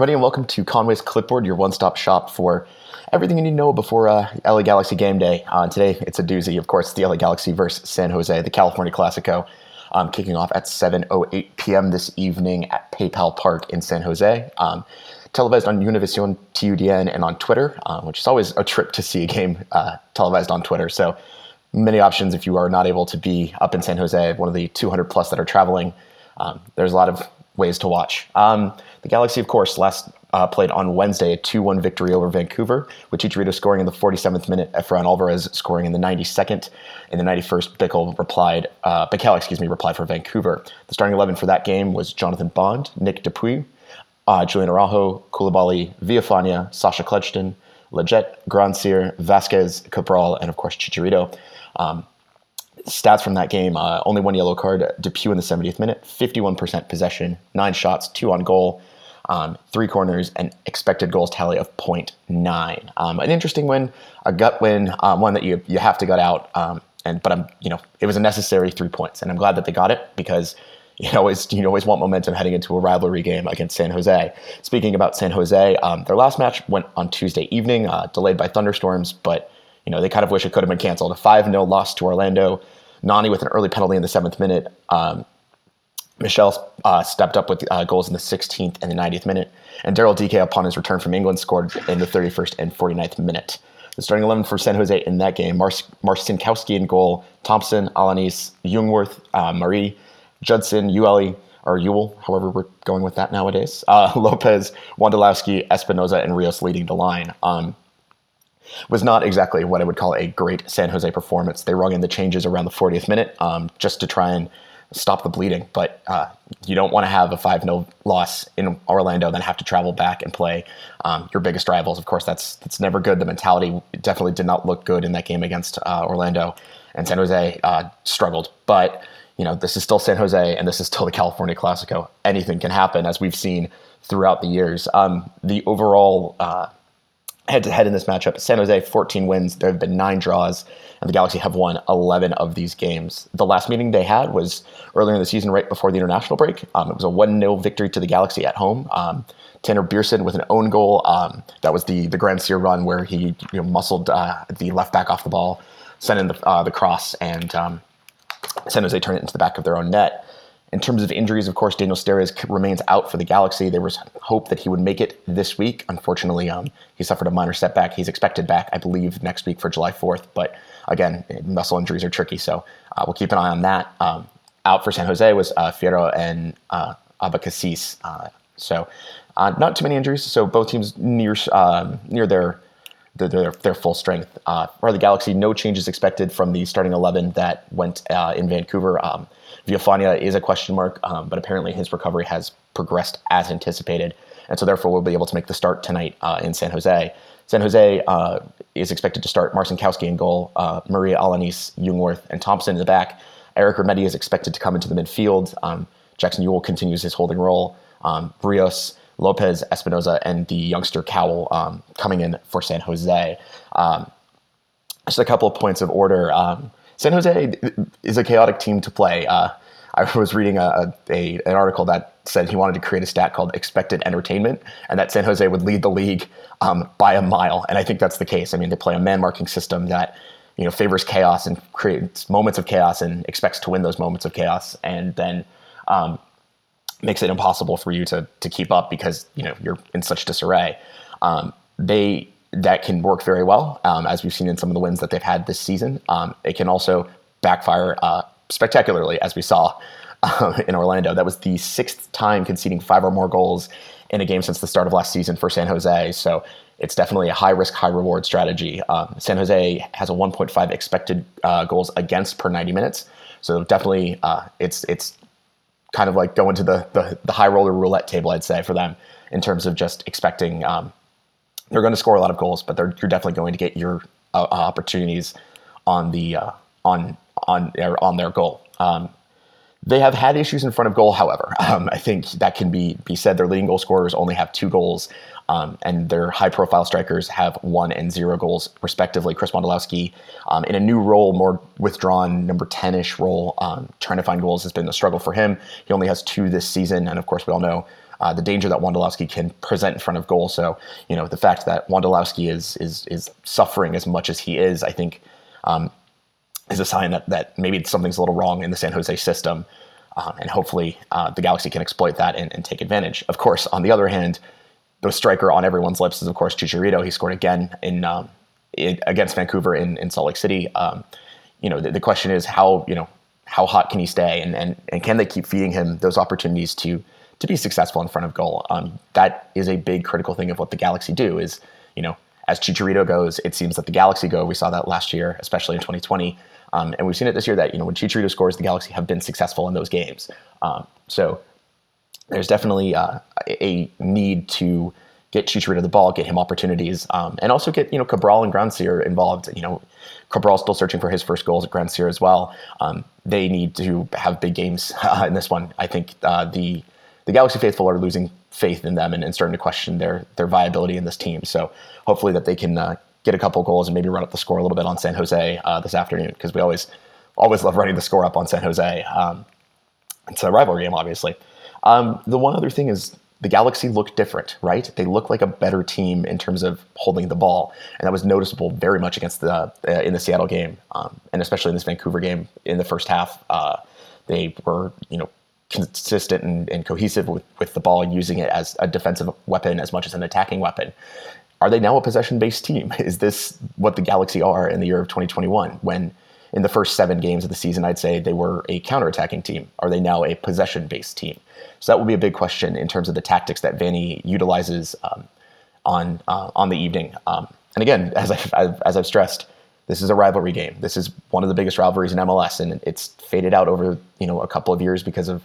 everybody, and welcome to Conway's Clipboard, your one-stop shop for everything you need to know before uh, LA Galaxy game day. Uh, today, it's a doozy. Of course, the LA Galaxy versus San Jose, the California Classico, um, kicking off at 7:08 p.m. this evening at PayPal Park in San Jose. Um, televised on Univision TUDN and on Twitter, um, which is always a trip to see a game uh, televised on Twitter. So many options if you are not able to be up in San Jose, one of the 200 plus that are traveling. Um, there's a lot of ways to watch. Um, the Galaxy, of course, last uh, played on Wednesday a 2 1 victory over Vancouver, with Chicharito scoring in the 47th minute, Efrain Alvarez scoring in the 92nd. In the 91st, Bikel replied, uh, Bikel, excuse me, replied for Vancouver. The starting 11 for that game was Jonathan Bond, Nick DePuy, uh, Julian Araujo, Coulibaly, Villafaña, Sacha Kljestan, Lletget, Grandsir, Vasquez, Cabral, and of course Chicharito. Um, stats from that game uh, only one yellow card, DePuy in the 70th minute, 51% possession, nine shots, two on goal, um, three corners, and expected goals tally of 0.9. Um, an interesting win, a gut win, um, one that you, you have to gut out. Um, and but I'm you know it was a necessary three points, and I'm glad that they got it because you always you always want momentum heading into a rivalry game against San Jose. Speaking about San Jose, um, their last match went on Tuesday evening, uh, delayed by thunderstorms, but you know, they kind of wish it could have been canceled. A 5 0 loss to Orlando. Nani with an early penalty in the seventh minute. Um, Michel uh, stepped up with uh, goals in the 16th and the 90th minute. And Daryl Dike, upon his return from England, scored in the 31st and 49th minute. The starting 11 for San Jose in that game Mar- Marcinkowski in goal, Thompson, Alanis, Jungwirth, uh, Marie, Judson, Yueill, or Ewell, however we're going with that nowadays, uh, Lopez, Wondolowski, Espinoza, and Rios leading the line. Um, was not exactly what I would call a great San Jose performance. They rung in the changes around the 40th minute um, just to try and stop the bleeding. But uh, you don't want to have a 5 0 loss in Orlando, then have to travel back and play um, your biggest rivals. Of course, that's that's never good. The mentality definitely did not look good in that game against uh, Orlando, and San Jose uh, struggled. But you know, this is still San Jose, and this is still the California Classico. Anything can happen, as we've seen throughout the years. Um, the overall uh, head to head in this matchup. San Jose, 14 wins. There have been nine draws, and the Galaxy have won 11 of these games. The last meeting they had was earlier in the season, right before the international break. Um, it was a 1 0 victory to the Galaxy at home. Um, Tanner Beason with an own goal. Um, that was the the Grand Grandsir run where he you know, muscled uh, the left back off the ball, sent in the, uh, the cross, and um, San Jose turned it into the back of their own net. In terms of injuries, of course, Daniel Steres remains out for the Galaxy. There was hope that he would make it this week. Unfortunately, um, he suffered a minor setback. He's expected back, I believe, next week for July 4th. But again, muscle injuries are tricky, so uh, we'll keep an eye on that. Um, out for San Jose was uh, Fierro and uh, Abecassis. Uh, so uh, not too many injuries. So both teams near um, near their their, their full strength. Uh, for the Galaxy, no changes expected from the starting 11 that went uh, in Vancouver. Um, Villafaña is a question mark, um, but apparently his recovery has progressed as anticipated, and so therefore we'll be able to make the start tonight uh, in San Jose. San Jose uh, is expected to start Marcinkowski in goal, uh, Marie Alanis, Jungwirth, and Thompson in the back. Eric Remedi is expected to come into the midfield. Um, Jackson Yueill continues his holding role. Um, Rios, Lopez, Espinoza, and the youngster Cowell um, coming in for San Jose. Um, just a couple of points of order. Um, San Jose is a chaotic team to play. Uh, I was reading a, a, an article that said he wanted to create a stat called expected entertainment, and that San Jose would lead the league um, by a mile. And I think that's the case. I mean, they play a man marking system that you know favors chaos and creates moments of chaos and expects to win those moments of chaos, and then um, makes it impossible for you to to keep up because you know you're in such disarray. Um, they that can work very well, um, as we've seen in some of the wins that they've had this season. Um, it can also backfire uh, spectacularly, as we saw uh, in Orlando. That was the sixth time conceding five or more goals in a game since the start of last season for San Jose. So it's definitely a high risk, high reward strategy. Um, San Jose has a 1.5 expected uh, goals against per 90 minutes. So definitely, uh, it's it's kind of like going to the, the, the high roller roulette table, I'd say, for them in terms of just expecting. Um, they're going to score a lot of goals, but they're, you're definitely going to get your uh, opportunities on the uh, on on on their goal. Um, they have had issues in front of goal, however. Um, I think that can be be said. Their leading goal scorers only have two goals, um, and their high profile strikers have one and zero goals, respectively. Chris Wondolowski, um, in a new role, more withdrawn, number 10 ish role, um, trying to find goals has been a struggle for him. He only has two this season, and of course, we all know uh, the danger that Wondolowski can present in front of goal. So, you know, the fact that Wondolowski is is is suffering as much as he is, I think, um, is a sign that that maybe something's a little wrong in the San Jose system, um, and hopefully uh, the Galaxy can exploit that and, and, take advantage. Of course, on the other hand, the striker on everyone's lips is of course Chicharito. He scored again in, um, in against Vancouver in, in Salt Lake City. Um, you know, the, the question is how you know how hot can he stay, and and and can they keep feeding him those opportunities to to be successful in front of goal? Um, that is a big critical thing of what the Galaxy do. Is you know as Chicharito goes, it seems that the Galaxy go. We saw that last year, especially in 2020. Um, and we've seen it this year that you know when Chicharito scores, the Galaxy have been successful in those games. Um, so there's definitely uh, a need to get Chicharito the ball, get him opportunities, um, and also get you know Cabral and Grandsir involved. You know, Cabral's still searching for his first goals at Grandsir as well. Um, they need to have big games uh, in this one. I think uh, the the Galaxy faithful are losing faith in them and, and, starting to question their their viability in this team. So hopefully that they can uh, get a couple goals and maybe run up the score a little bit on San Jose uh, this afternoon because we always always love running the score up on San Jose. Um, it's a rival game, obviously. Um, the one other thing is the Galaxy look different, right? They look like a better team in terms of holding the ball, and that was noticeable very much against the uh, in the Seattle game, um, and especially in this Vancouver game in the first half. Uh, they were, you know, consistent and, and cohesive with, with the ball, using it as a defensive weapon as much as an attacking weapon. Are they now a possession-based team? Is this what the Galaxy are in the year of 2021 when? in the first seven games of the season, I'd say they were a counterattacking team. Are they now a possession based team? So that will be a big question in terms of the tactics that Vanney utilizes um, on uh, on the evening. Um, and again, as I've, as I've stressed, this is a rivalry game. This is one of the biggest rivalries in MLS, and it's faded out over you know a couple of years because of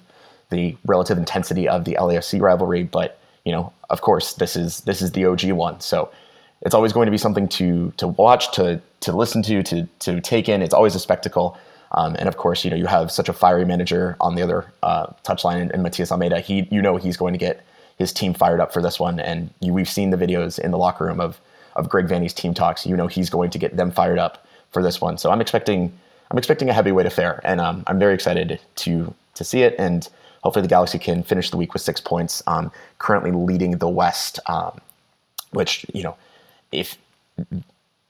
the relative intensity of the LAFC rivalry. But you know, of course, this is this is the OG one. So it's always going to be something to to watch, to to listen to, to to take in. It's always a spectacle. Um, and of course, you know you have such a fiery manager on the other uh, touchline and, in Matias Almeyda. He, you know, he's going to get his team fired up for this one. And you, we've seen the videos in the locker room of of Greg Vanney's team talks. You know, he's going to get them fired up for this one. So I'm expecting I'm expecting a heavyweight affair, and um, I'm very excited to to see it. And hopefully, the Galaxy can finish the week with six points, um, currently leading the West. Um, which you know, if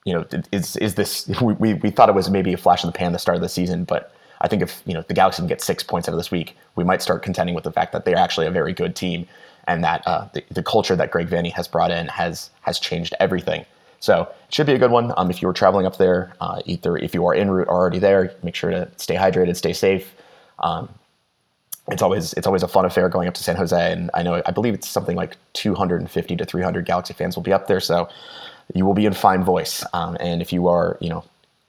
you know, is is this? We, we thought it was maybe a flash in the pan the start of the season, but I think if you know the Galaxy can get six points out of this week, we might start contending with the fact that they're actually a very good team, and that uh, the, the, culture that Greg Vanney has brought in has has changed everything. So it should be a good one. Um, if you were traveling up there, uh, either if you are en route or already there, make sure to stay hydrated, stay safe. Um, it's always it's always a fun affair going up to San Jose, and I know I believe it's something like 250 to 300 Galaxy fans will be up there. So you will be in fine voice. Um, and if you are, you know,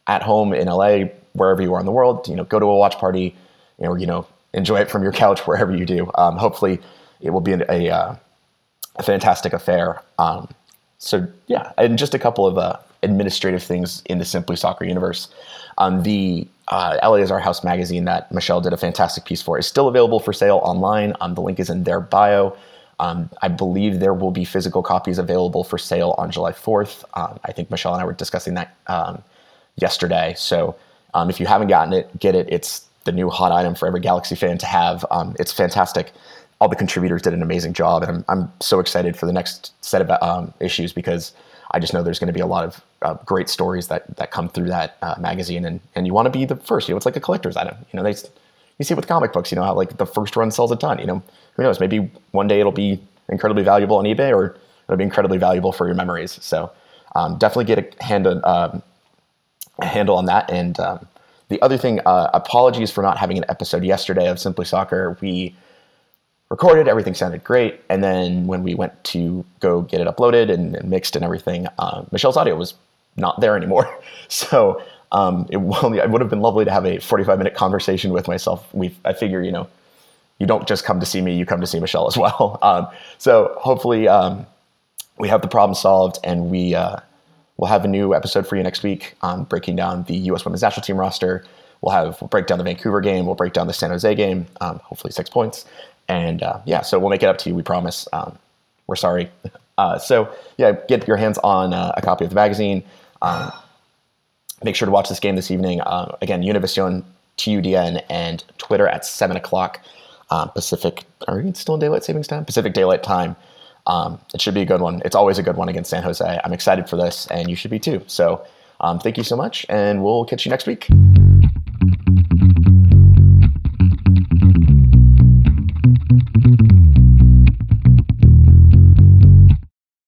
at home in LA, wherever you are in the world, you know, go to a watch party, you know, you know, enjoy it from your couch wherever you do. Um, hopefully, it will be a, a, uh, a fantastic affair. Um, so yeah, and just a couple of uh, administrative things in the Simply Soccer universe. Um, the uh, LA is Our House magazine that Michelle did a fantastic piece for is still available for sale online. Um, the link is in their bio. Um, I believe there will be physical copies available for sale on July 4th. Um, I think Michelle and I were discussing that um, yesterday. So um, if you haven't gotten it, get it. It's the new hot item for every Galaxy fan to have. Um, it's fantastic. All the contributors did an amazing job, and I'm, I'm so excited for the next set of um, issues because I just know there's going to be a lot of uh, great stories that that come through that uh, magazine, and and you want to be the first. You know, it's like a collector's item. You know, they you see it with comic books. You know how like the first run sells a ton. You know, who knows? Maybe one day it'll be incredibly valuable on eBay, or it'll be incredibly valuable for your memories. So um, definitely get a, hand on, um, a handle on that. And um, the other thing, uh, apologies for not having an episode yesterday of Simply Soccer. We recorded, everything sounded great, and then when we went to go get it uploaded and, and mixed and everything, uh, Michelle's audio was not there anymore. So um, it, well, it would have been lovely to have a 45 minute conversation with myself. We, I figure, you know, you don't just come to see me, you come to see Michelle as well. Um, so hopefully um, we have the problem solved and we uh, will have a new episode for you next week on breaking down the U.S. women's national team roster. We'll have we'll break down the Vancouver game. We'll break down the San Jose game. Um, hopefully six points. And uh, yeah, so we'll make it up to you. We promise. Um, we're sorry. Uh, so yeah, get your hands on uh, a copy of the magazine. Um, make sure to watch this game this evening. Uh, again, Univision, TUDN, and Twitter at seven o'clock. um, Pacific. Are we still in daylight savings time? Pacific daylight time. Um, it should be a good one. It's always a good one against San Jose. I'm excited for this, and you should be too. So, um, thank you so much, and we'll catch you next week.